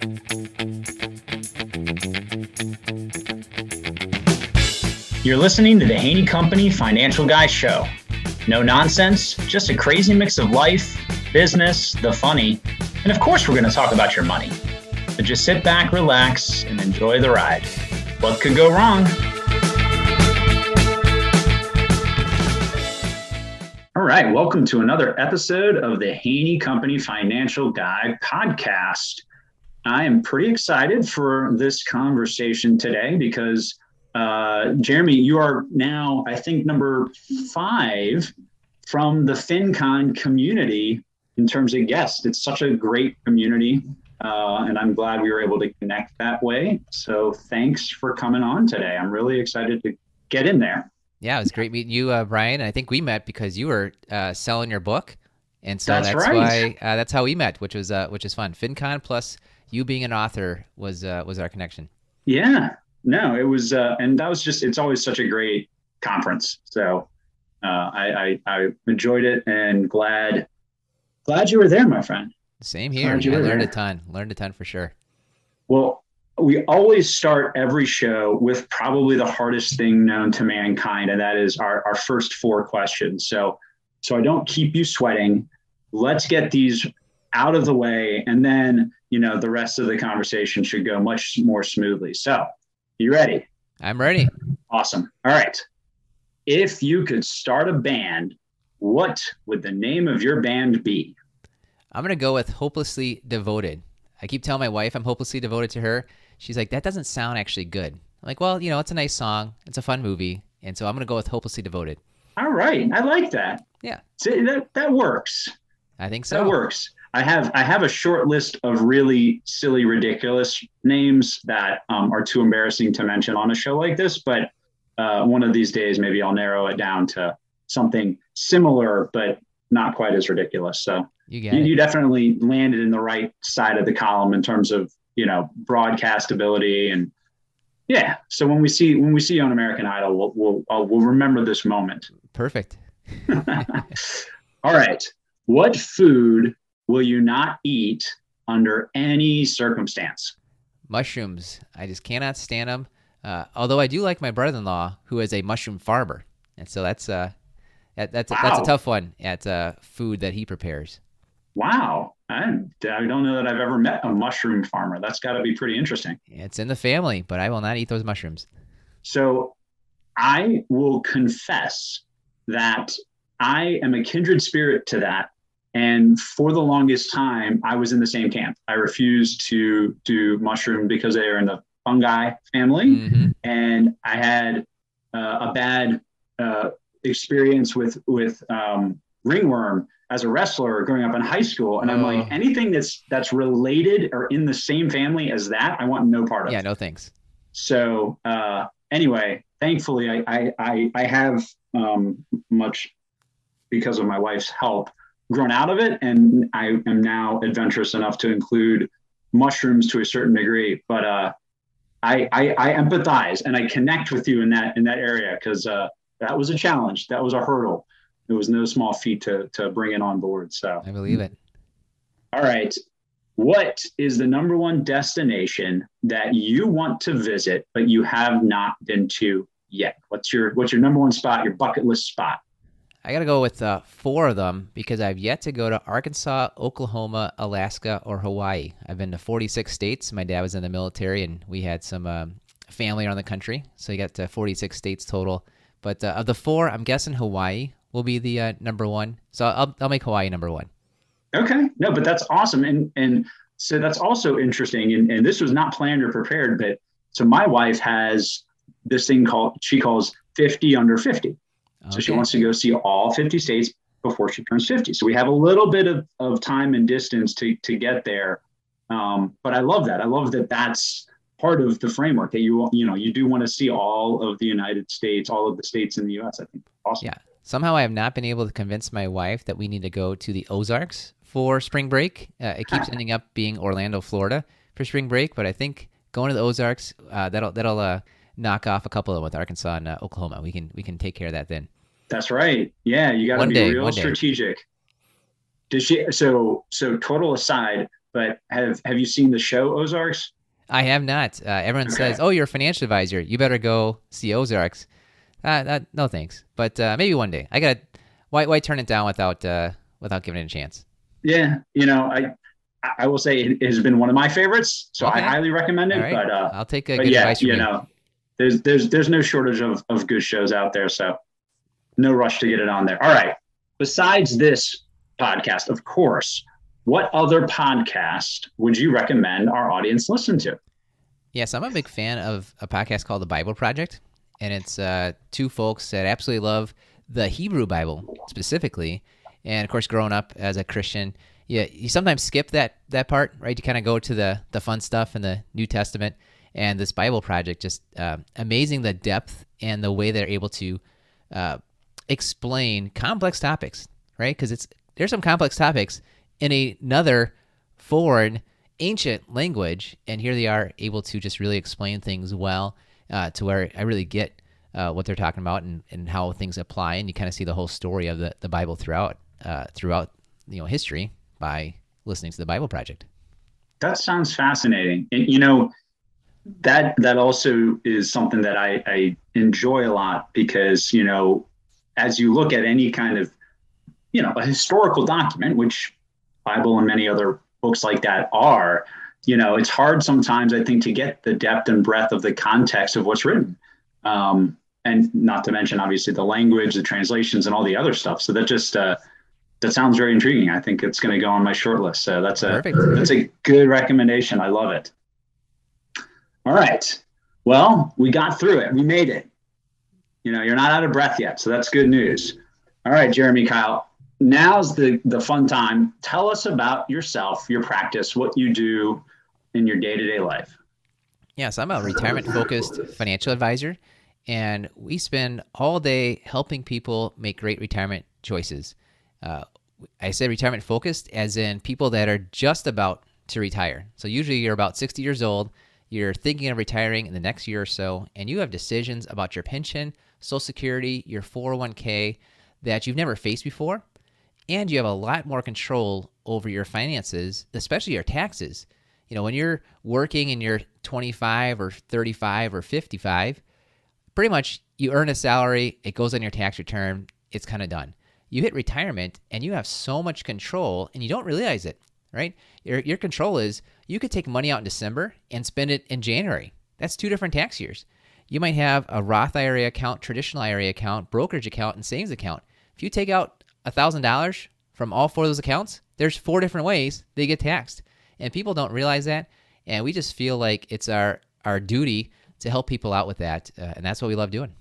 You're listening to the Haney Company Financial Guy Show. No nonsense, just a crazy mix of life, business, the funny, and of course, we're going to talk about your money. So just sit back, relax, and enjoy the ride. What could go wrong? All right, welcome to another episode of the Haney Company Financial Guy podcast. I am pretty excited for this conversation today because uh, Jeremy, you are now, I think, number five from the FinCon community in terms of guests. It's such a great community, uh, and I'm glad we were able to connect that way. So thanks for coming on today. I'm really excited to get in there. Yeah, it was great meeting you, uh, Brian. I think we met because you were uh, selling your book, and so that's, that's right. why uh, that's how we met, which was uh, which is fun. FinCon plus you being an author was was our connection. Yeah, no, it was, uh, and that was just, it's always such a great conference. So uh, I, I, I enjoyed it and glad, glad you were there, my friend. Same here. I learned there. a ton, learned a ton for sure. Well, we always start every show with probably the hardest thing known to mankind, and that is our, our first four questions. So, so I don't keep you sweating. Let's get these out of the way, and then you know the rest of the conversation should go much more smoothly. So, you ready? I'm ready. Awesome. All right. If you could start a band, what would the name of your band be? I'm going to go with Hopelessly Devoted. I keep telling my wife I'm hopelessly devoted to her. She's like, that doesn't sound actually good. I'm like, well, you know, it's a nice song. It's a fun movie. And so I'm going to go with Hopelessly Devoted. All right. I like that. Yeah. See, that, that works. I think so. That works. I have I have a short list of really silly, ridiculous names that um, are too embarrassing to mention on a show like this. But uh, one of these days, maybe I'll narrow it down to something similar, but not quite as ridiculous. So you, you, you definitely landed in the right side of the column in terms of you know broadcastability and yeah. So when we see when we see you on American Idol, we'll we'll, uh, we'll remember this moment. Perfect. All right. What food will you not eat under any circumstance? Mushrooms. I just cannot stand them. Uh, although I do like my brother-in-law, who is a mushroom farmer, and so that's uh, that, that's wow. that's a tough one at uh, food that he prepares. Wow, I, I don't know that I've ever met a mushroom farmer. That's got to be pretty interesting. It's in the family, but I will not eat those mushrooms. So, I will confess that I am a kindred spirit to that and for the longest time, I was in the same camp. I refused to do mushroom because they are in the fungi family. Mm-hmm. And I had uh, a bad uh, experience with, with um, ringworm as a wrestler growing up in high school. And I'm like, oh. anything that's, that's related or in the same family as that, I want no part of. It. Yeah, no thanks. So uh, anyway, thankfully I, I, I, I have um, much because of my wife's help grown out of it, and I am now adventurous enough to include mushrooms to a certain degree. But uh, I, I, I empathize and I connect with you in that in that area because uh, that was a challenge. That was a hurdle. It was no small feat to to bring it on board. So I believe it. All right. What is the number one destination that you want to visit but you have not been to yet? What's your what's your number one spot, your bucket list spot? I got to go with uh, four of them because I've yet to go to Arkansas, Oklahoma, Alaska, or Hawaii. I've been to 46 states. My dad was in the military, and we had some um, family around the country, so you got to 46 states total. But uh, of the four, I'm guessing Hawaii will be the uh, number one. So I'll, I'll make Hawaii number one. Okay, no, but that's awesome, and and so that's also interesting. And, and this was not planned or prepared, but so my wife has this thing called she calls 50 under 50 Okay. So she wants to go see all 50 states before she turns 50. So we have a little bit of, of time and distance to, to get there. Um, but I love that. I love that that's part of the framework that you, you know, you do want to see all of the United States, all of the states in the U.S. I think awesome. Yeah. Somehow I have not been able to convince my wife that we need to go to the Ozarks for spring break. Uh, it keeps ending up being Orlando, Florida for spring break, but I think going to the Ozarks, uh, that'll, that'll, uh, knock off a couple of them with Arkansas and uh, Oklahoma. We can we can take care of that then. That's right. Yeah, you got to be day, real strategic. Did she? So so total aside, but have have you seen the show Ozarks? I have not. Uh, everyone okay. says, "Oh, you're a financial advisor. You better go see Ozarks." Uh, no thanks, but uh, maybe one day. I got why why turn it down without uh, without giving it a chance? Yeah, you know, I I will say it has been one of my favorites, so okay. I highly recommend it. Right. But uh, I'll take a good yeah, advice from you. You know, there's there's there's no shortage of of good shows out there, so no rush to get it on there. All right. Besides this podcast, of course, what other podcast would you recommend our audience listen to? Yes, I'm a big fan of a podcast called The Bible Project, and it's uh, two folks that absolutely love the Hebrew Bible specifically. And of course, growing up as a Christian, yeah, you sometimes skip that that part, right? You kind of go to the the fun stuff in the New Testament. And this Bible project just uh, amazing the depth and the way they're able to uh, explain complex topics, right? Because it's there's some complex topics in another foreign ancient language, and here they are able to just really explain things well uh, to where I really get uh, what they're talking about and, and how things apply, and you kind of see the whole story of the, the Bible throughout uh, throughout you know history by listening to the Bible Project. That sounds fascinating, and you know that that also is something that I, I enjoy a lot because you know as you look at any kind of you know a historical document, which Bible and many other books like that are, you know, it's hard sometimes, I think, to get the depth and breadth of the context of what's written. Um, and not to mention, obviously, the language, the translations, and all the other stuff. So that just, uh, that sounds very intriguing. I think it's going to go on my short list. So that's a Perfect. that's a good recommendation. I love it. All right. Well, we got through it. We made it. You know, you're not out of breath yet, so that's good news. All right, Jeremy Keil now's the the fun time. Tell us about yourself, your practice, what you do in your day to day life. Yes, I'm a retirement focused financial advisor, and we spend all day helping people make great retirement choices. Uh, I say retirement focused as in people that are just about to retire. So usually you're about 60 years old, you're thinking of retiring in the next year or so, and you have decisions about your pension, Social Security, your 401k that you've never faced before and you have a lot more control over your finances, especially your taxes. You know, when you're working and you're 25 or 35 or 55, pretty much you earn a salary, it goes on your tax return, it's kind of done. You hit retirement and you have so much control and you don't realize it, right? Your, your control is you could take money out in December and spend it in January. That's two different tax years. You might have a Roth IRA account, traditional IRA account, brokerage account, and savings account. If you take out $1,000 from all four of those accounts, there's four different ways they get taxed. And people don't realize that. And we just feel like it's our, our duty to help people out with that. Uh, and that's what we love doing.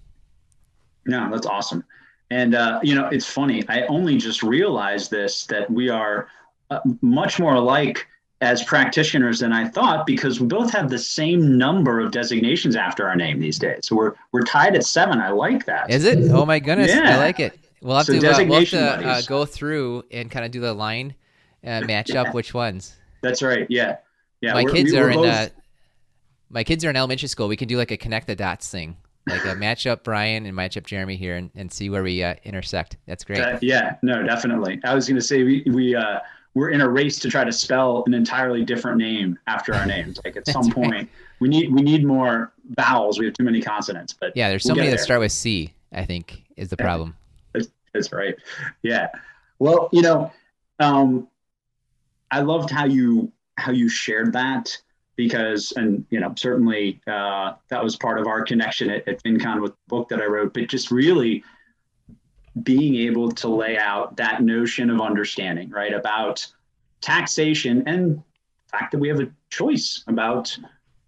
No, that's awesome. And, uh, you know, it's funny. I only just realized this that we are uh, much more alike as practitioners than I thought because we both have the same number of designations after our name these days. So we're we're tied at seven. I like that. Is it? Oh my goodness, yeah. I like it. We'll have so to, uh, we'll have to uh, go through and kind of do the line and uh, match yeah. up which ones. That's right. Yeah, yeah. My kids we are in. Uh, my kids are in elementary school. We can do like a connect the dots thing, like a match up Brian and match up Jeremy here, and, and see where we uh, intersect. That's great. Uh, yeah. No, definitely. I was going to say we we uh, we're in a race to try to spell an entirely different name after our names. Like at some point, right. we need we need more vowels. We have too many consonants. But yeah, there's so we'll many that start with C. I think is the problem. That's right. Yeah. Well, you know, um, I loved how you how you shared that because, and you know, certainly uh, that was part of our connection at, at FinCon with the book that I wrote. But just really being able to lay out that notion of understanding, right, about taxation and the fact that we have a choice about,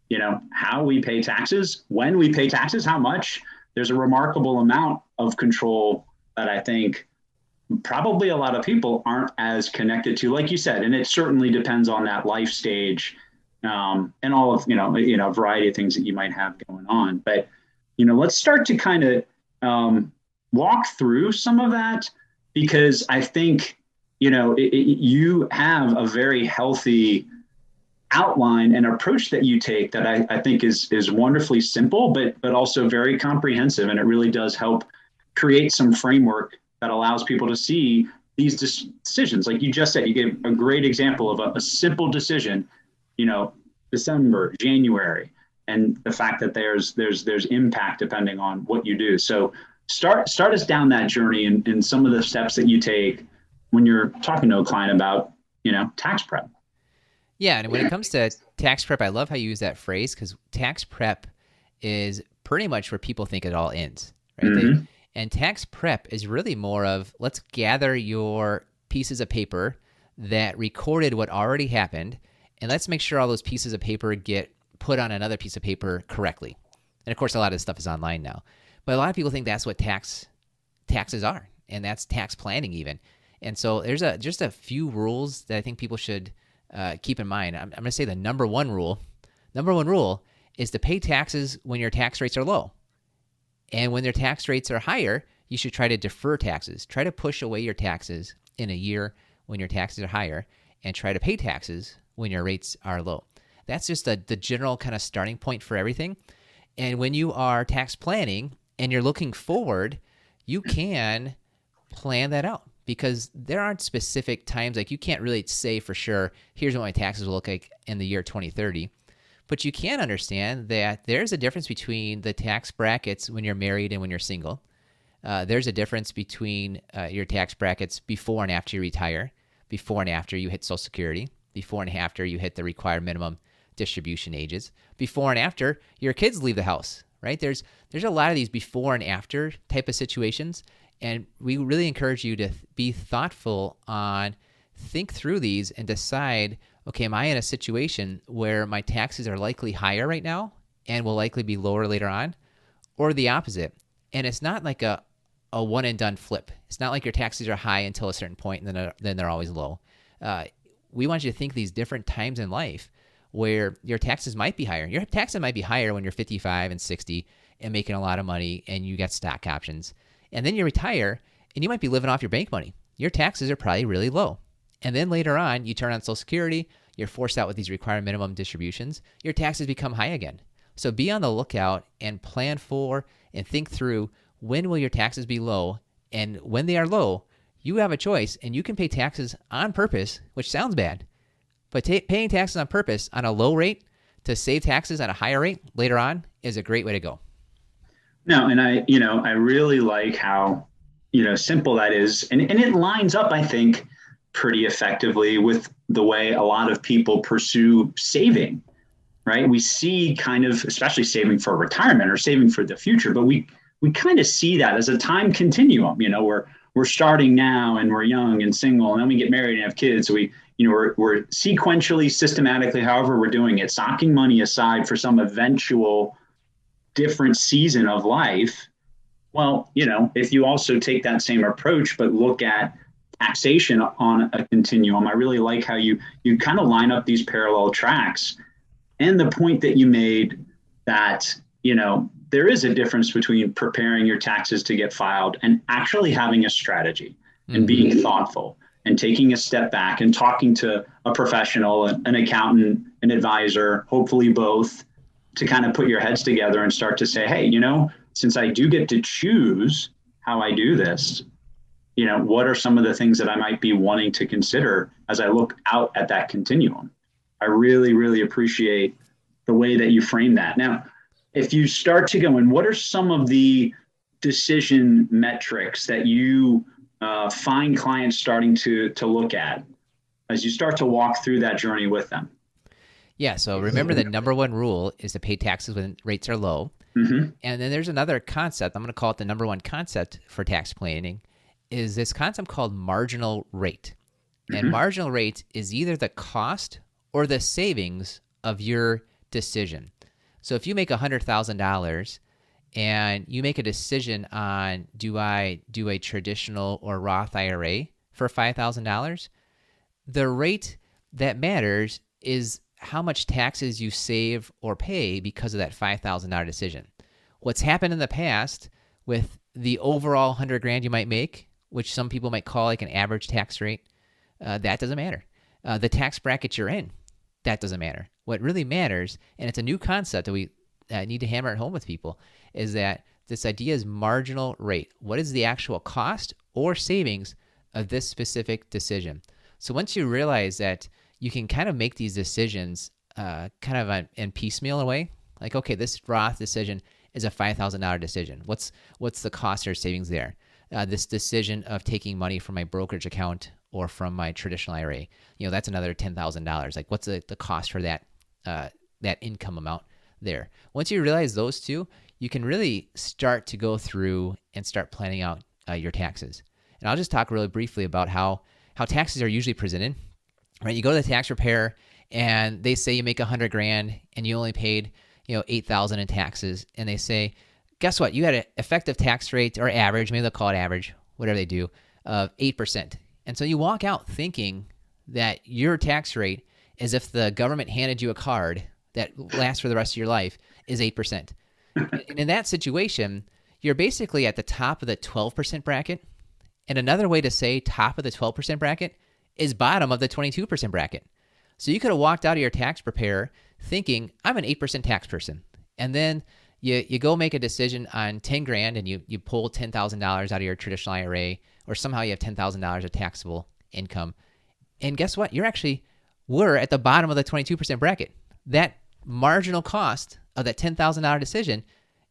you know, how we pay taxes, when we pay taxes, how much. There's a remarkable amount of control that I think probably a lot of people aren't as connected to, like you said, and it certainly depends on that life stage um, and all of you know you know a variety of things that you might have going on. But you know, let's start to kind of um, walk through some of that because I think you know it, it, you have a very healthy outline and approach that you take that I, I think is is wonderfully simple but but also very comprehensive and it really does help create some framework that allows people to see these decisions. Like you just said, you gave a great example of a, a simple decision, you know, December, January, and the fact that there's there's there's impact depending on what you do. So start start us down that journey and, and some of the steps that you take when you're talking to a client about, you know, tax prep. Yeah, and when it comes to tax prep, I love how you use that phrase because tax prep is pretty much where people think it all ends, right? Mm-hmm. They, and tax prep is really more of let's gather your pieces of paper that recorded what already happened, and let's make sure all those pieces of paper get put on another piece of paper correctly. And of course, a lot of this stuff is online now, but a lot of people think that's what tax taxes are, and that's tax planning even. And so there's a just a few rules that I think people should uh, keep in mind. I'm, I'm going to say the number one rule. Number one rule is to pay taxes when your tax rates are low. And when their tax rates are higher, you should try to defer taxes. Try to push away your taxes in a year when your taxes are higher and try to pay taxes when your rates are low. That's just the, the general kind of starting point for everything. And when you are tax planning and you're looking forward, you can plan that out because there aren't specific times like you can't really say for sure here's what my taxes will look like in the year 2030 but you can understand that there's a difference between the tax brackets when you're married and when you're single. Uh, there's a difference between uh, your tax brackets before and after you retire before and after you hit social security before and after you hit the required minimum distribution ages before and after your kids leave the house right there's there's a lot of these before and after type of situations and we really encourage you to be thoughtful on think through these and decide okay, am I in a situation where my taxes are likely higher right now and will likely be lower later on? Or the opposite. And it's not like a, a one and done flip. It's not like your taxes are high until a certain point and then, they're, then they're always low. Uh, we want you to think these different times in life where your taxes might be higher. Your taxes might be higher when you're 55 and 60 and making a lot of money and you get stock options and then you retire and you might be living off your bank money. Your taxes are probably really low. And then later on, you turn on Social Security, you're forced out with these required minimum distributions, your taxes become high again. So be on the lookout and plan for and think through when will your taxes be low and when they are low, you have a choice and you can pay taxes on purpose, which sounds bad. But ta- paying taxes on purpose on a low rate to save taxes at a higher rate later on is a great way to go. No, and I, you know, I really like how, you know, simple that is. And, and it lines up, I think, pretty effectively with the way a lot of people pursue saving, right? We see kind of, especially saving for retirement or saving for the future, but we, we kind of see that as a time continuum, you know, where we're we're starting now and we're young and single, and then we get married and have kids. So we, you know, we're, we're sequentially, systematically, however we're doing it, socking money aside for some eventual different season of life, well, you know, if you also take that same approach but look at taxation on a continuum, I really like how you you kind of line up these parallel tracks. And the point that you made that, you know, there is a difference between preparing your taxes to get filed and actually having a strategy and mm-hmm. being thoughtful and taking a step back and talking to a professional, an accountant, an advisor, hopefully both, to kind of put your heads together and start to say, hey, you know, since I do get to choose how I do this, you know, what are some of the things that I might be wanting to consider as I look out at that continuum? I really, really appreciate the way that you frame that. Now, if you start to go in, what are some of the decision metrics that you uh, find clients starting to to look at as you start to walk through that journey with them? Yeah. So remember the number one rule is to pay taxes when rates are low. Mm-hmm. And then there's another concept. I'm going to call it the number one concept for tax planning is this concept called marginal rate. Mm-hmm. And marginal rate is either the cost or the savings of your decision. So if you make $100,000 and you make a decision on do I do a traditional or Roth IRA for $5,000, the rate that matters is how much taxes you save or pay because of that $5,000 decision. What's happened in the past with the overall 100 grand you might make, which some people might call like an average tax rate, uh, that doesn't matter. Uh, the tax bracket you're in, that doesn't matter. What really matters, and it's a new concept that we uh, need to hammer at home with people, is that this idea is marginal rate. What is the actual cost or savings of this specific decision. So once you realize that you can kind of make these decisions uh, kind of in piecemeal way, like okay, this Roth decision is a five thousand dollar decision. What's what's the cost or savings there? Uh, this decision of taking money from my brokerage account or from my traditional IRA, you know, that's another ten thousand dollars. Like, what's the, the cost for that uh, that income amount there? Once you realize those two, you can really start to go through and start planning out uh, your taxes. And I'll just talk really briefly about how how taxes are usually presented. Right, you go to the tax preparer and they say you make a hundred grand and you only paid you know eight thousand in taxes, and they say, guess what? You had an effective tax rate or average, maybe they'll call it average, whatever they do, of eight percent. And so you walk out thinking that your tax rate, as if the government handed you a card that lasts for the rest of your life, is eight percent. In that situation, you're basically at the top of the 12% bracket. And another way to say top of the 12% bracket is bottom of the 22% bracket. So you could have walked out of your tax preparer thinking, I'm an 8% tax person. And then you, you go make a decision on 10 grand and you, you pull $10,000 out of your traditional IRA, or somehow you have $10,000 of taxable income. And guess what? You're actually, we're at the bottom of the 22% bracket. That marginal cost of that $10,000 decision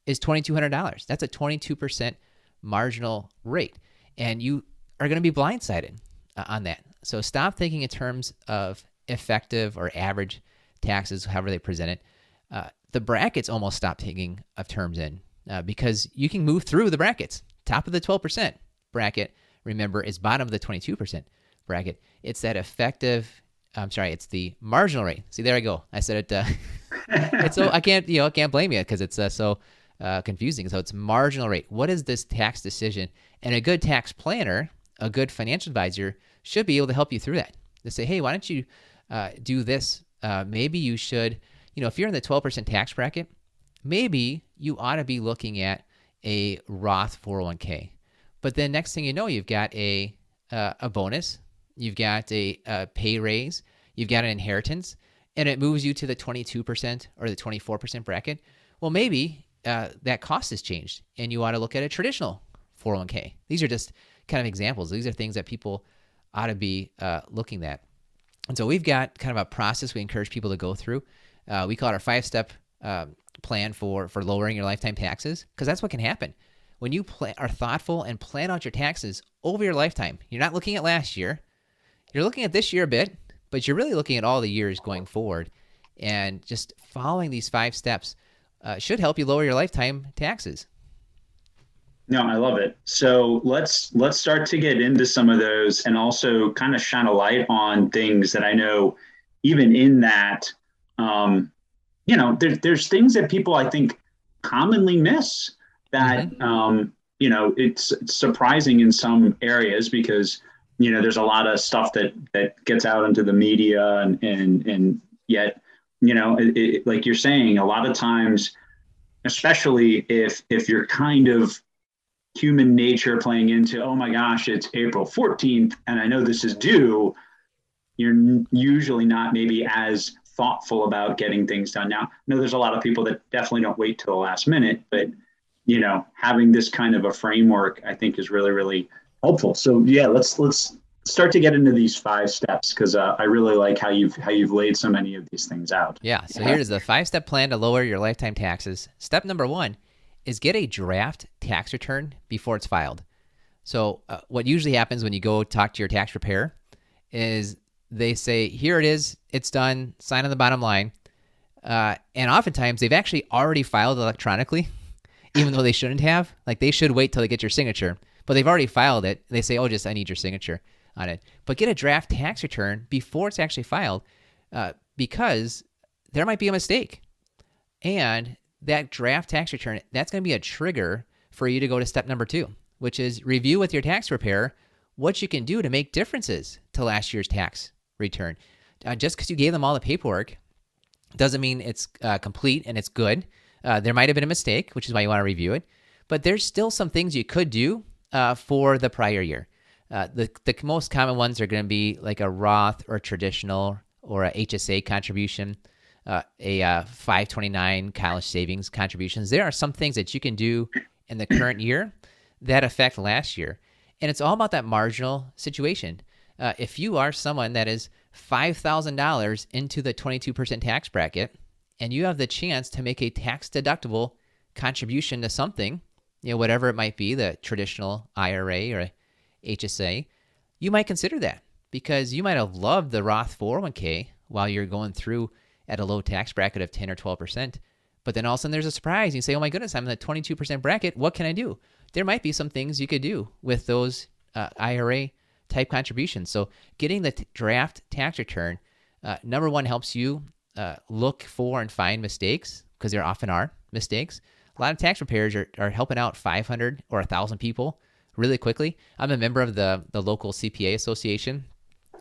is $2,200. That's a 22% marginal rate. And you are going to be blindsided uh, on that. So stop thinking in terms of effective or average taxes, however they present it. Uh, the brackets almost stop taking of terms in uh, because you can move through the brackets. Top of the 12% bracket, remember, is bottom of the 22% bracket. It's that effective I'm sorry, it's the marginal rate. See, there I go. I said it. Uh, it's so I can't, you know, I can't blame you because it's uh, so uh, confusing. So it's marginal rate. What is this tax decision? And a good tax planner, a good financial advisor, should be able to help you through that. To say, hey, why don't you uh, do this? Uh, maybe you should, you know, if you're in the 12% tax bracket, maybe you ought to be looking at a Roth 401k. But then next thing you know, you've got a uh, a bonus you've got a, a pay raise, you've got an inheritance, and it moves you to the 22% or the 24% bracket, well, maybe uh, that cost has changed and you ought to look at a traditional 401k. These are just kind of examples. These are things that people ought to be uh, looking at. And so we've got kind of a process we encourage people to go through. Uh, we call it our five step um, plan for, for lowering your lifetime taxes because that's what can happen. When you pl- are thoughtful and plan out your taxes over your lifetime, you're not looking at last year, you're looking at this year a bit, but you're really looking at all the years going forward. And just following these five steps uh, should help you lower your lifetime taxes. No, I love it. So let's let's start to get into some of those and also kind of shine a light on things that I know even in that um, you know there, there's things that people I think commonly miss that mm-hmm. um, you know it's, it's surprising in some areas because you know, there's a lot of stuff that that gets out into the media, and and and yet, you know, it, it, like you're saying, a lot of times, especially if if you're kind of human nature playing into, oh my gosh, it's April 14th, and I know this is due. You're usually not maybe as thoughtful about getting things done. Now, I know there's a lot of people that definitely don't wait till the last minute, but you know, having this kind of a framework, I think, is really, really helpful. So yeah, let's let's start to get into these five steps because uh, I really like how you've how you've laid so many of these things out. Yeah. So yeah. here's the five step plan to lower your lifetime taxes. Step number one is get a draft tax return before it's filed. So uh, what usually happens when you go talk to your tax preparer is they say, "Here it is, it's done. Sign on the bottom line." Uh, and oftentimes they've actually already filed electronically, even though they shouldn't have. Like they should wait till they get your signature but they've already filed it. They say, oh, just I need your signature on it. But get a draft tax return before it's actually filed uh, because there might be a mistake. And that draft tax return, that's going to be a trigger for you to go to step number two, which is review with your tax preparer what you can do to make differences to last year's tax return. Uh, just because you gave them all the paperwork doesn't mean it's uh, complete and it's good. Uh, there might have been a mistake, which is why you want to review it. But there's still some things you could do uh, for the prior year. Uh, the, the most common ones are going to be like a Roth or traditional or a HSA contribution, uh, a uh, 529 college savings contributions. There are some things that you can do in the current year that affect last year. And it's all about that marginal situation. Uh, if you are someone that is $5,000 into the 22% tax bracket and you have the chance to make a tax deductible contribution to something, you know, whatever it might be, the traditional IRA or HSA, you might consider that because you might have loved the Roth 401k while you're going through at a low tax bracket of 10 or 12%. But then all of a sudden there's a surprise. You say, oh my goodness, I'm in the 22% bracket. What can I do? There might be some things you could do with those uh, IRA type contributions. So getting the t- draft tax return, uh, number one, helps you uh, look for and find mistakes because there often are mistakes. A lot of tax preparers are, are helping out 500 or 1,000 people really quickly. I'm a member of the, the local CPA association.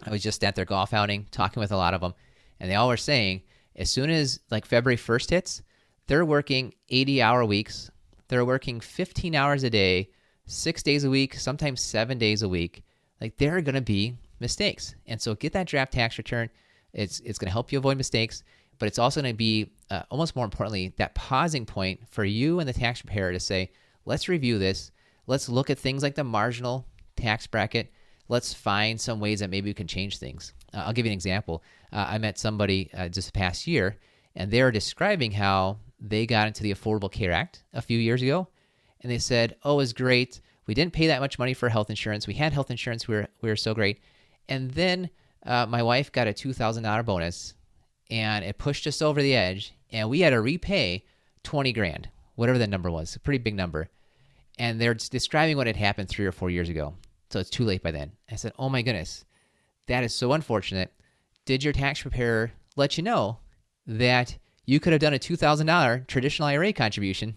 I was just at their golf outing talking with a lot of them, and they all were saying as soon as like February 1st hits, they're working 80 hour weeks. They're working 15 hours a day, six days a week, sometimes seven days a week. Like there are going to be mistakes. And so get that draft tax return. It's, it's going to help you avoid mistakes, but it's also going to be uh, almost more importantly, that pausing point for you and the tax preparer to say, let's review this. Let's look at things like the marginal tax bracket. Let's find some ways that maybe we can change things. Uh, I'll give you an example. Uh, I met somebody uh, just past year, and they were describing how they got into the Affordable Care Act a few years ago, and they said, "Oh, it was great. We didn't pay that much money for health insurance. We had health insurance. We were we were so great." And then uh, my wife got a two thousand dollar bonus, and it pushed us over the edge, and we had to repay twenty grand, whatever that number was, a pretty big number. And they're describing what had happened three or four years ago, so it's too late by then. I said, "Oh my goodness, that is so unfortunate." Did your tax preparer let you know that you could have done a $2,000 traditional IRA contribution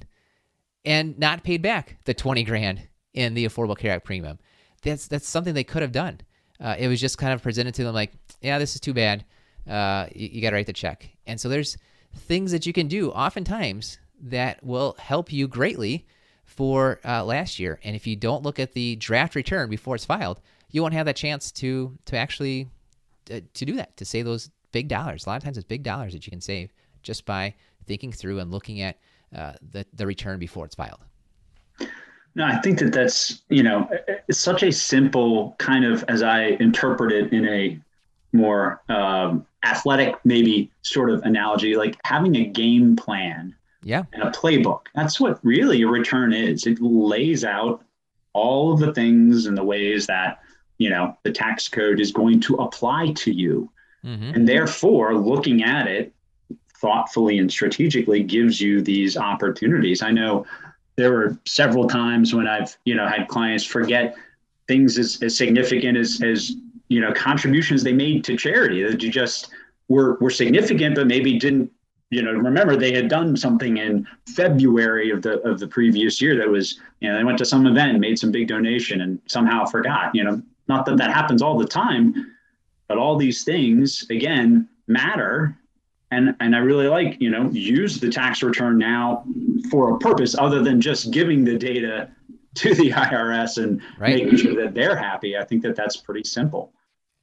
and not paid back the 20 grand in the Affordable Care Act premium. That's that's something they could have done. Uh, it was just kind of presented to them like, yeah, this is too bad. Uh, you, you got to write the check. And so there's things that you can do oftentimes that will help you greatly for uh, last year. And if you don't look at the draft return before it's filed, you won't have that chance to to actually uh, to do that to save those big dollars. A lot of times it's big dollars that you can save just by thinking through and looking at uh, the, the return before it's filed. No, I think that that's, you know, it's such a simple kind of, as I interpret it in a more um, athletic, maybe sort of analogy, like having a game plan yeah. and a playbook. That's what really a return is. It lays out all of the things and the ways that, you know, the tax code is going to apply to you. Mm-hmm. And therefore, looking at it thoughtfully and strategically gives you these opportunities. I know there were several times when I've, you know, had clients forget things as, as significant as, as, you know, contributions they made to charity that you just were, were significant, but maybe didn't, you know, remember they had done something in February of the, of the previous year that was, you know, they went to some event and made some big donation and somehow forgot, you know, not that that happens all the time, but all these things again matter and and I really like you know use the tax return now for a purpose other than just giving the data to the IRS and right. making sure that they're happy. I think that that's pretty simple.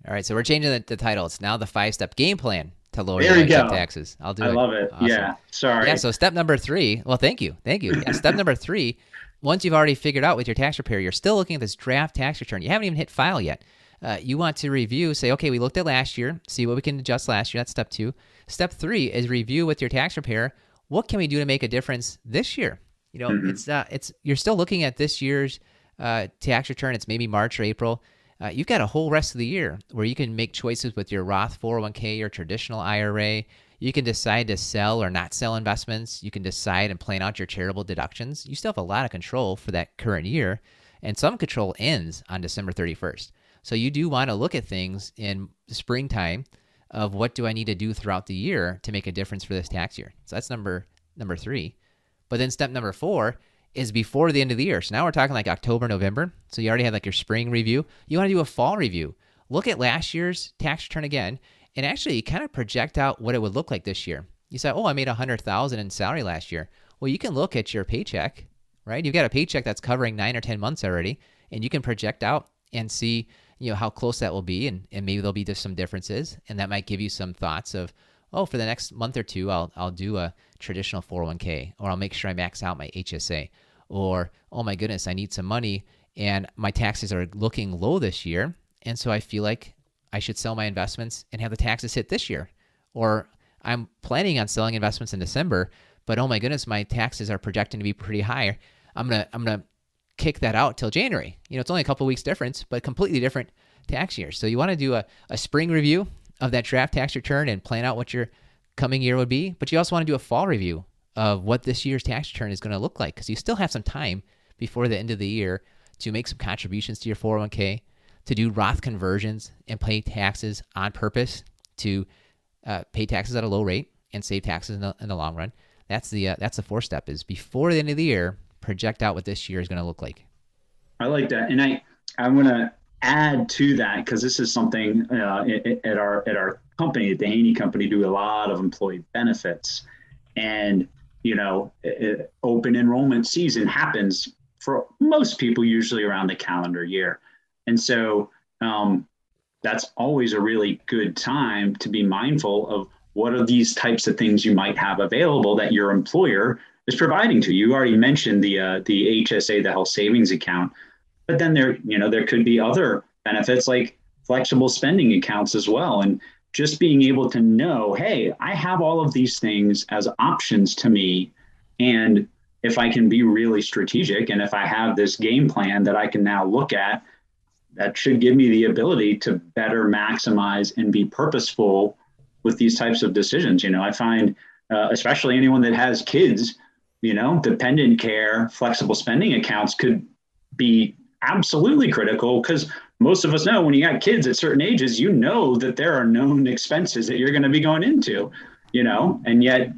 All right, so we're changing the, the title. It's now the five step game plan to lower there your taxes. I'll do I it. I love it. Awesome. Yeah. Sorry. Yeah. So step number three. Well, thank you. Thank you. Yeah, step number three. Once you've already figured out with your tax preparer, you're still looking at this draft tax return. You haven't even hit file yet. Uh, you want to review, say, okay, we looked at last year, see what we can adjust last year. That's step two. Step three is review with your tax preparer. What can we do to make a difference this year? You know, mm-hmm. it's uh, it's you're still looking at this year's uh, tax return. It's maybe March or April. Uh, you've got a whole rest of the year where you can make choices with your Roth 401k, your traditional IRA. You can decide to sell or not sell investments. You can decide and plan out your charitable deductions. You still have a lot of control for that current year, and some control ends on December 31st. So you do want to look at things in springtime of what do I need to do throughout the year to make a difference for this tax year. So that's number number 3. But then step number 4 is before the end of the year. So now we're talking like October, November. So you already have like your spring review. You want to do a fall review. Look at last year's tax return again and actually kind of project out what it would look like this year. You say, "Oh, I made 100,000 in salary last year." Well, you can look at your paycheck, right? You've got a paycheck that's covering 9 or 10 months already, and you can project out and see you know how close that will be and, and maybe there'll be just some differences and that might give you some thoughts of oh for the next month or two i'll, I'll do a traditional 401k or i'll make sure i max out my hsa or oh my goodness i need some money and my taxes are looking low this year. And so I feel like I should sell my investments and have the taxes hit this year. Or I'm planning on selling investments in December, but oh my goodness, my taxes are projecting to be pretty high. I'm gonna I'm gonna kick that out till January. You know, it's only a couple weeks difference, but completely different tax year. So you want to do a, a spring review of that draft tax return and plan out what your coming year would be. But you also want to do a fall review of what this year's tax return is going to look like because you still have some time before the end of the year to make some contributions to your 401k, to do Roth conversions and pay taxes on purpose to uh, pay taxes at a low rate and save taxes in the, in the long run. That's the uh, that's the fourth step is before the end of the year, project out what this year is going to look like. I like that, and I I'm going to add to that because this is something uh, at our at our company, at the Haney Company, do a lot of employee benefits, and you know, it, open enrollment season happens for most people usually around the calendar year, and so um, that's always a really good time to be mindful of what are these types of things you might have available that your employer is providing to you. You already mentioned the uh, the HSA, the health savings account, but then there you know there could be other benefits like flexible spending accounts as well, and just being able to know, hey, I have all of these things as options to me, and if I can be really strategic, and if I have this game plan that I can now look at that should give me the ability to better maximize and be purposeful with these types of decisions. You know, I find, uh, especially anyone that has kids, you know, dependent care, flexible spending accounts could be absolutely critical because most of us know when you got kids at certain ages, you know that there are known expenses that you're going to be going into, you know, and yet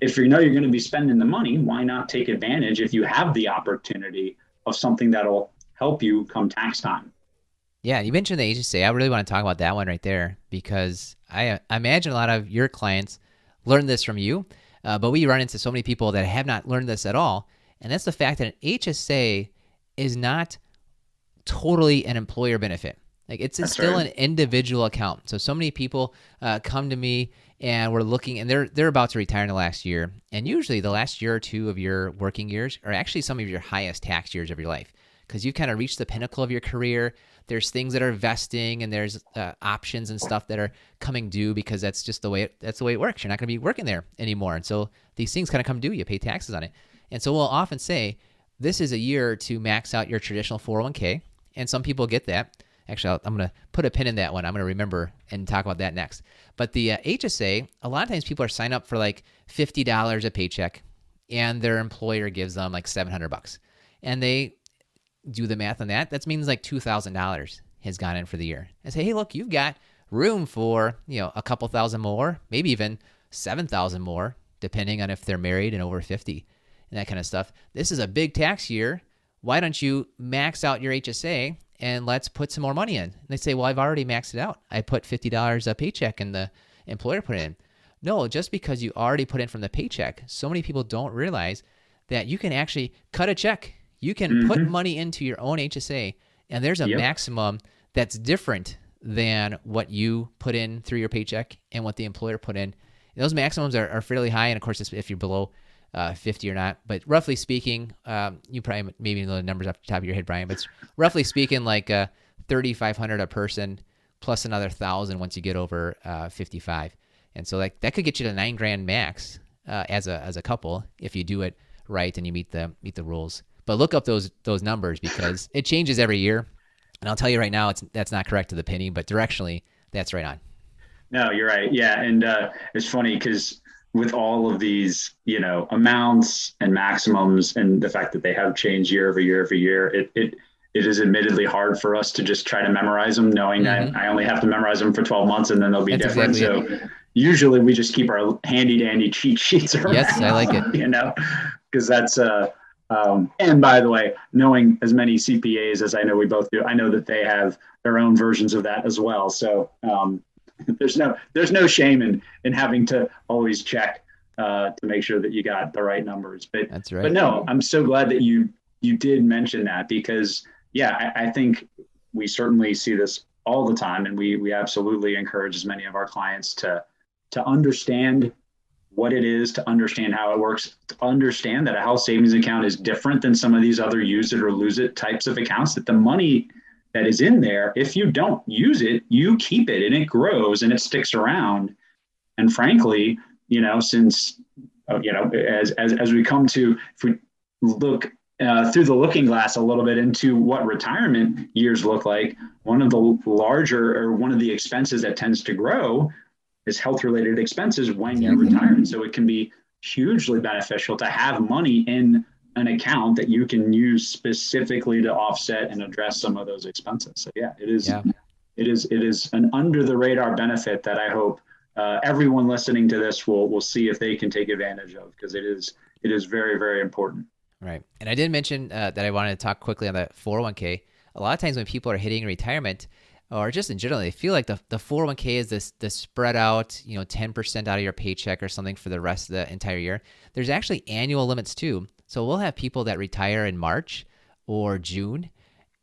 if you know you're going to be spending the money, why not take advantage if you have the opportunity of something that'll help you come tax time? Yeah, you mentioned the HSA. I really want to talk about that one right there because I, I imagine a lot of your clients learn this from you, uh, but we run into so many people that have not learned this at all. And that's the fact that an HSA is not totally an employer benefit. Like it's still right. an individual account. So so many people uh, come to me and we're looking, and they're they're about to retire in the last year. And usually the last year or two of your working years are actually some of your highest tax years of your life because you've kind of reached the pinnacle of your career. There's things that are vesting, and there's uh, options and stuff that are coming due because that's just the way it, that's the way it works. You're not going to be working there anymore, and so these things kind of come due. You pay taxes on it, and so we'll often say this is a year to max out your traditional 401k, and some people get that. Actually, i am going to put a pin in that one. I'm going to remember and talk about that next. But the uh, HSA, a lot of times people are signed up for like fifty dollars a paycheck, and their employer gives them like seven hundred bucks, and they do the math on that, that means like $2,000 has gone in for the year. I say, hey, look, you've got room for, you know, a couple thousand more, maybe even 7,000 more, depending on if they're married and over 50 and that kind of stuff. This is a big tax year. Why don't you max out your HSA and let's put some more money in? And they say, well, I've already maxed it out. I put $50 a paycheck and the employer put it in. No, just because you already put in from the paycheck, so many people don't realize that you can actually cut a check you can mm-hmm. put money into your own HSA, and there's a yep. maximum that's different than what you put in through your paycheck and what the employer put in. Those maximums are, are fairly high, and of course, if you're below uh, 50 or not. But roughly speaking, um, you probably maybe know the numbers off the top of your head, Brian. But roughly speaking, like uh, 3,500 a person plus another thousand once you get over uh, 55. And so like that could get you to nine grand max uh, as a as a couple if you do it right and you meet the meet the rules. But look up those those numbers because it changes every year. And I'll tell you right now, it's that's not correct to the penny, but directionally, that's right on. No, you're right. Yeah, and uh, it's funny because with all of these, you know, amounts and maximums, and the fact that they have changed year over year over year, it it it is admittedly hard for us to just try to memorize them, knowing mm-hmm. that I only have to memorize them for 12 months and then they'll be That's different. Exactly so it. usually we just keep our handy dandy cheat sheets around. Yes, I like it. You know, because that's uh um, and by the way, knowing as many CPAs as I know we both do, I know that they have their own versions of that as well. So um, there's no there's no shame in in having to always check uh, to make sure that you got the right numbers. But that's right. But no, I'm so glad that you you did mention that because yeah, I, I think we certainly see this all the time, and we we absolutely encourage as many of our clients to to understand what it is, to understand how it works, to understand that a health savings account is different than some of these other use it or lose it types of accounts, that the money that is in there, if you don't use it, you keep it and it grows and it sticks around. And frankly, you know, since, uh, you know, as, as, as we come to, if we look uh, through the looking glass a little bit into what retirement years look like, one of the larger or one of the expenses that tends to grow is health related expenses when you retire. And so it can be hugely beneficial to have money in an account that you can use specifically to offset and address some of those expenses. So yeah, it is yeah. it is it is an under the radar benefit that I hope uh, everyone listening to this will will see if they can take advantage of because it is it is very very important. Right, and I did mention uh, that I wanted to talk quickly on the 401k. A lot of times when people are hitting retirement, or just in general, they feel like the, the 401k is this this spread out, you know, 10% out of your paycheck or something for the rest of the entire year. There's actually annual limits too. So we'll have people that retire in March or June,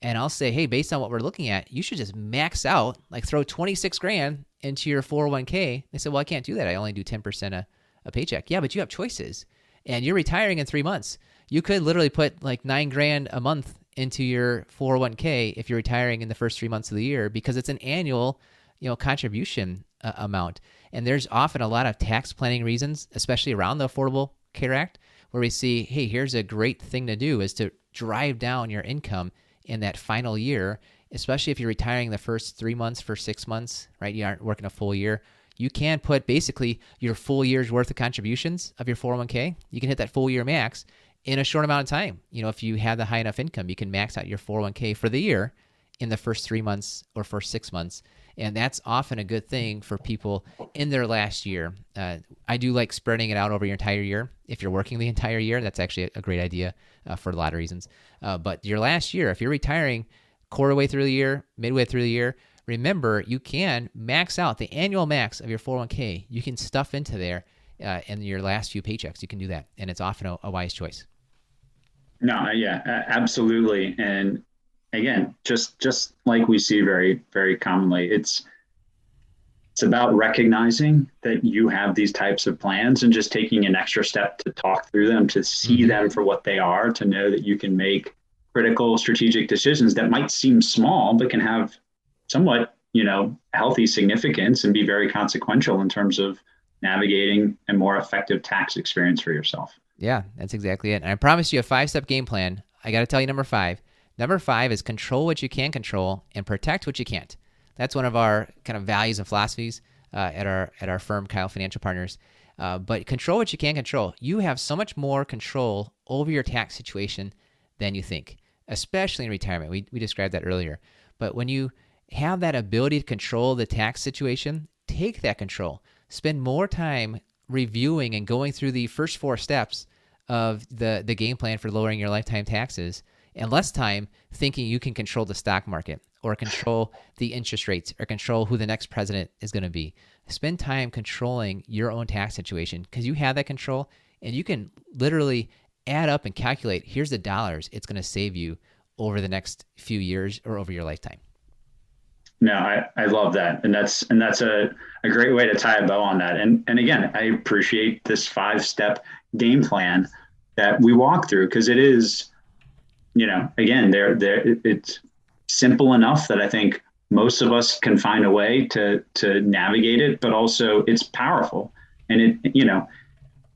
and I'll say, hey, based on what we're looking at, you should just max out, like throw 26 grand into your 401k. They said, well, I can't do that. I only do 10% a, a paycheck. Yeah, but you have choices, and you're retiring in three months. You could literally put like nine grand a month into your 401k if you're retiring in the first three months of the year because it's an annual you know contribution uh, amount and there's often a lot of tax planning reasons especially around the affordable care act where we see hey here's a great thing to do is to drive down your income in that final year especially if you're retiring the first three months for six months right you aren't working a full year you can put basically your full year's worth of contributions of your 401k you can hit that full year max in a short amount of time. You know, if you have the high enough income, you can max out your 401k for the year in the first three months or first six months. And that's often a good thing for people in their last year. Uh, I do like spreading it out over your entire year. If you're working the entire year, that's actually a great idea uh, for a lot of reasons. Uh, but your last year, if you're retiring quarter way through the year, midway through the year, remember you can max out the annual max of your 401k. You can stuff into there uh, in your last few paychecks. You can do that. And it's often a, a wise choice. No, yeah, absolutely. And again, just just like we see very very commonly, it's it's about recognizing that you have these types of plans and just taking an extra step to talk through them, to see mm-hmm. them for what they are, to know that you can make critical strategic decisions that might seem small but can have somewhat, you know, healthy significance and be very consequential in terms of navigating a more effective tax experience for yourself. Yeah, that's exactly it. And I promise you a five step game plan. I got to tell you number five. Number five is control what you can control and protect what you can't. That's one of our kind of values and philosophies uh, at our at our firm, Keil Financial Partners. Uh, but control what you can control. You have so much more control over your tax situation than you think, especially in retirement. We we described that earlier. But when you have that ability to control the tax situation, take that control. Spend more time reviewing and going through the first four steps of the, the game plan for lowering your lifetime taxes and less time thinking you can control the stock market or control the interest rates or control who the next president is going to be. Spend time controlling your own tax situation because you have that control and you can literally add up and calculate here's the dollars it's going to save you over the next few years or over your lifetime. No, I, I love that. And that's and that's a, a great way to tie a bow on that. And and again, I appreciate this five step game plan that we walk through because it is, you know, again, there there it's simple enough that I think most of us can find a way to to navigate it, but also it's powerful. And it, you know,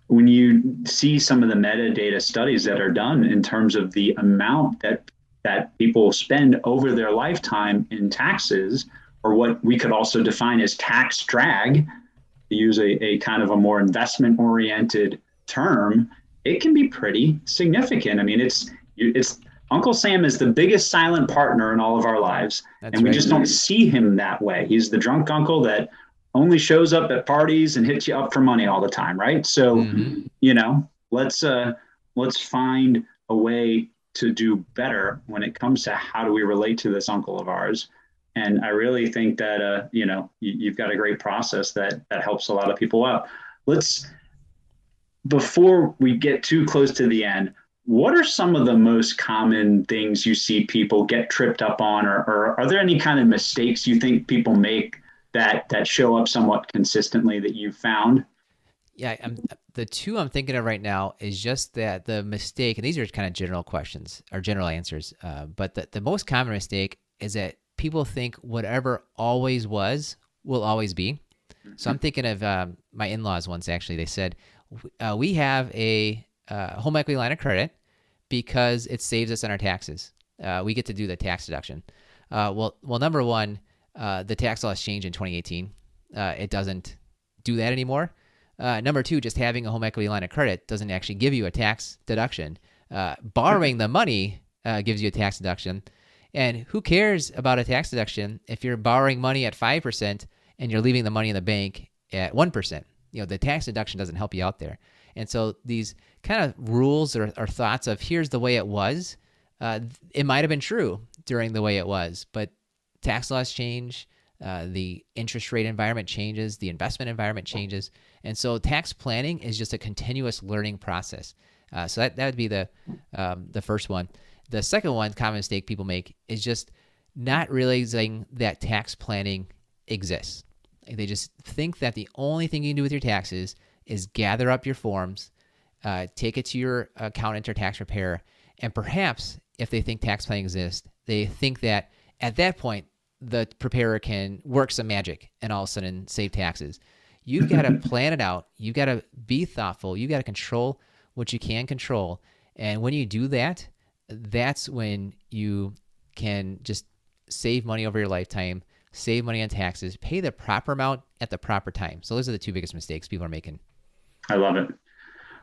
when you see some of the metadata studies that are done in terms of the amount that that people spend over their lifetime in taxes, or what we could also define as tax drag, to use a, a kind of a more investment oriented term, it can be pretty significant. I mean, it's it's Uncle Sam is the biggest silent partner in all of our lives, That's and we right. just don't see him that way. He's the drunk uncle that only shows up at parties and hits you up for money all the time, right? So, mm-hmm. you know, let's uh let's find a way to do better when it comes to how do we relate to this uncle of ours. And I really think that uh, you know you, have got a great process that that helps a lot of people out. Let's before we get too close to the end. What are some of the most common things you see people get tripped up on, or, or are there any kind of mistakes you think people make that that show up somewhat consistently that you've found? Yeah, I'm, the two I'm thinking of right now is just that the mistake, and these are kind of general questions or general answers, uh, but the, the most common mistake is that people think whatever always was will always be. So I'm thinking of um, my in-laws once actually. They said uh, we have a uh, home equity line of credit because it saves us on our taxes. Uh, we get to do the tax deduction. Uh, well, well, number one, uh, the tax laws changed in 2018. Uh, it doesn't do that anymore. number two, just having a home equity line of credit doesn't actually give you a tax deduction. borrowing the money gives you a tax deduction. And who cares about a tax deduction if you're borrowing money at 5% and you're leaving the money in the bank at 1%? You know, the tax deduction doesn't help you out there. And so these kind of rules or, or thoughts of here's the way it was, uh, it might have been true during the way it was, but tax laws change, uh, the interest rate environment changes, the investment environment changes. And so tax planning is just a continuous learning process. Uh, so that, that would be the, um, the first one. The second one, common mistake people make, is just not realizing that tax planning exists. They just think that the only thing you can do with your taxes is gather up your forms, uh, take it to your accountant or tax preparer, and perhaps if they think tax planning exists, they think that at that point the preparer can work some magic and all of a sudden save taxes. You've got to plan it out. You've got to be thoughtful. You've got to control what you can control. And when you do that, that's when you can just save money over your lifetime, save money on taxes, pay the proper amount at the proper time. So those are the two biggest mistakes people are making. I love it.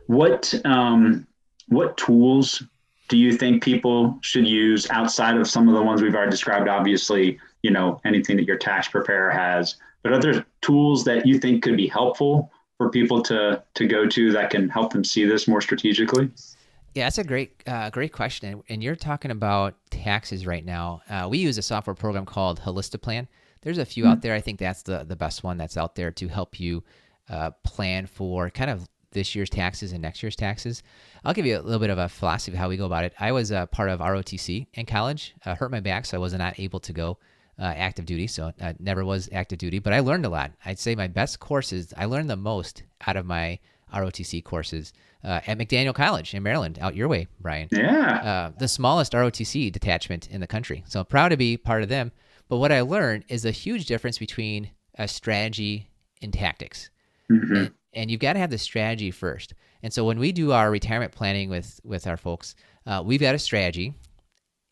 What um, what tools do you think people should use outside of some of the ones we've already described? Obviously, you know anything that your tax preparer has, but other tools that you think could be helpful for people to to go to that can help them see this more strategically. Yeah, that's a great, uh, great question. And you're talking about taxes right now. Uh, we use a software program called Holistiplan. There's a few mm-hmm. out there. I think that's the the best one that's out there to help you uh, plan for kind of this year's taxes and next year's taxes. I'll give you a little bit of a philosophy of how we go about it. I was a part of ROTC in college. Uh, hurt my back, so I was not able to go uh, active duty. So I never was active duty, but I learned a lot. I'd say my best courses. I learned the most out of my ROTC courses uh, at McDaniel College in Maryland, out your way, Brian. Yeah. Uh, the smallest ROTC detachment in the country. So proud to be part of them. But what I learned is a huge difference between a strategy and tactics. Mm-hmm. And, you've got to have the strategy first. And so when we do our retirement planning with with our folks, uh, we've got a strategy,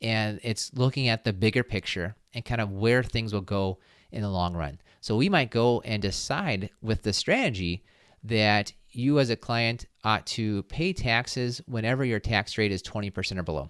and it's looking at the bigger picture and kind of where things will go in the long run. So we might go and decide with the strategy that you as a client ought to pay taxes whenever your tax rate is 20% or below.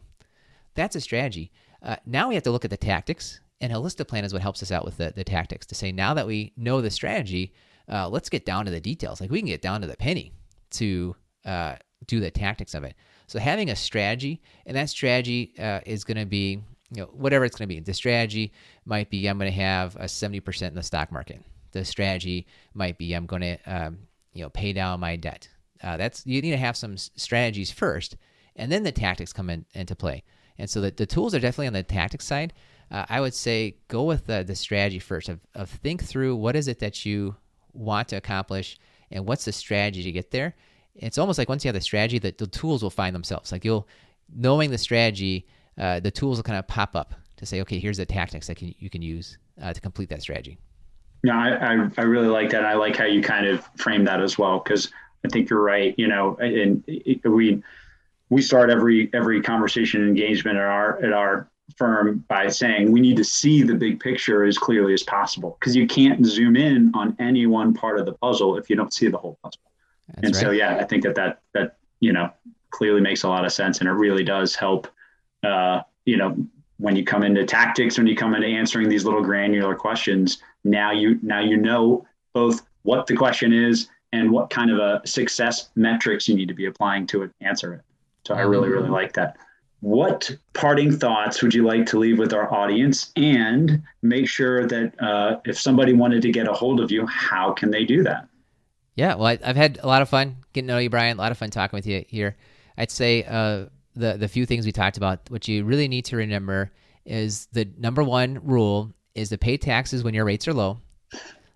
That's a strategy. Uh, now we have to look at the tactics, and Holistiplan is what helps us out with the, the tactics to say, now that we know the strategy, uh, let's get down to the details. Like we can get down to the penny to uh, do the tactics of it. So having a strategy, and that strategy uh, is going to be, you know, whatever it's going to be. The strategy might be I'm going to have a 70% in the stock market. The strategy might be I'm going to um, you know pay down my debt. Uh, that's you need to have some strategies first, and then the tactics come in, into play. And so the, the tools are definitely on the tactics side. Uh, I would say go with the, the strategy first of, of think through what is it that you want to accomplish and what's the strategy to get there. It's almost like once you have the strategy, that the tools will find themselves. Like you'll knowing the strategy, uh, the tools will kind of pop up to say, okay, here's the tactics that can, you can use uh, to complete that strategy. No, I, I, I really like that. I like how you kind of frame that as well because I think you're right. You know, and we we start every every conversation engagement at our at our firm by saying we need to see the big picture as clearly as possible because you can't zoom in on any one part of the puzzle if you don't see the whole puzzle. That's and right. so, yeah, I think that that that you know clearly makes a lot of sense, and it really does help. Uh, you know, when you come into tactics, when you come into answering these little granular questions, now you now you know both what the question is and what kind of a success metrics you need to be applying to it, answer it. So I really, really like that. What parting thoughts would you like to leave with our audience? And make sure that uh, if somebody wanted to get a hold of you, how can they do that? Yeah, well, I, have had a lot of fun getting to know you, Brian. A lot of fun talking with you here. I'd say uh, the the few things we talked about, what you really need to remember is the number one rule is to pay taxes when your rates are low.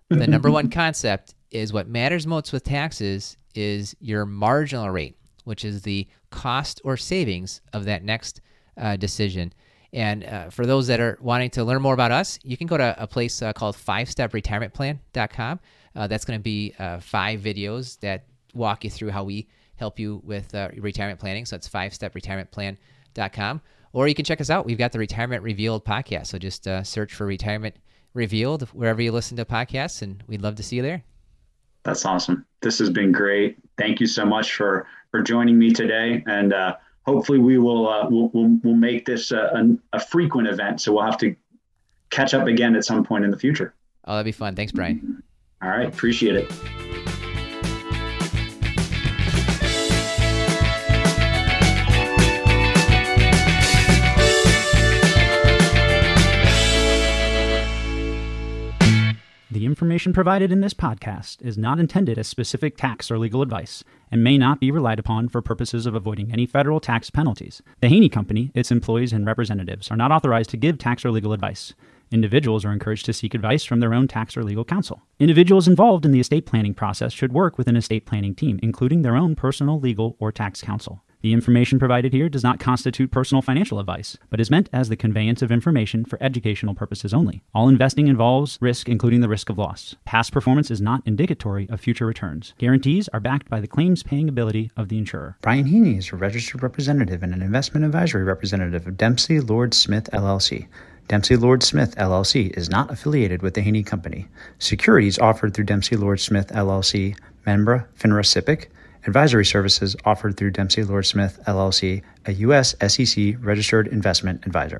The number one concept is what matters most with taxes is your marginal rate, which is the cost or savings of that next uh, decision. And uh, for those that are wanting to learn more about us, you can go to a place uh, called fivestepretirementplan.com. Uh, that's going to be uh, five videos that walk you through how we help you with uh, retirement planning. So it's fivestepretirementplan.com. Or you can check us out. We've got the Retirement Revealed podcast. So just uh, search for Retirement Revealed wherever you listen to podcasts, and we'd love to see you there. That's awesome. This has been great. Thank you so much for for joining me today, and uh, hopefully we will uh, we'll, we'll, we'll make this a, a, frequent event. So we'll have to catch up again at some point in the future. Oh, that'd be fun. Thanks, Brian. All right, appreciate it. Information provided in this podcast is not intended as specific tax or legal advice and may not be relied upon for purposes of avoiding any federal tax penalties. The Haney Company, its employees, and representatives are not authorized to give tax or legal advice. Individuals are encouraged to seek advice from their own tax or legal counsel. Individuals involved in the estate planning process should work with an estate planning team, including their own personal legal or tax counsel. The information provided here does not constitute personal financial advice, but is meant as the conveyance of information for educational purposes only. All investing involves risk, including the risk of loss. Past performance is not indicatory of future returns. Guarantees are backed by the claims paying ability of the insurer. Brian Haney is a registered representative and an investment advisory representative of Dempsey Lord Smith LLC. Dempsey Lord Smith LLC is not affiliated with the Haney Company. Securities offered through Dempsey Lord Smith LLC, member FINRA SIPC, Advisory services offered through Dempsey Lord Smith LLC, a U.S. SEC registered investment advisor.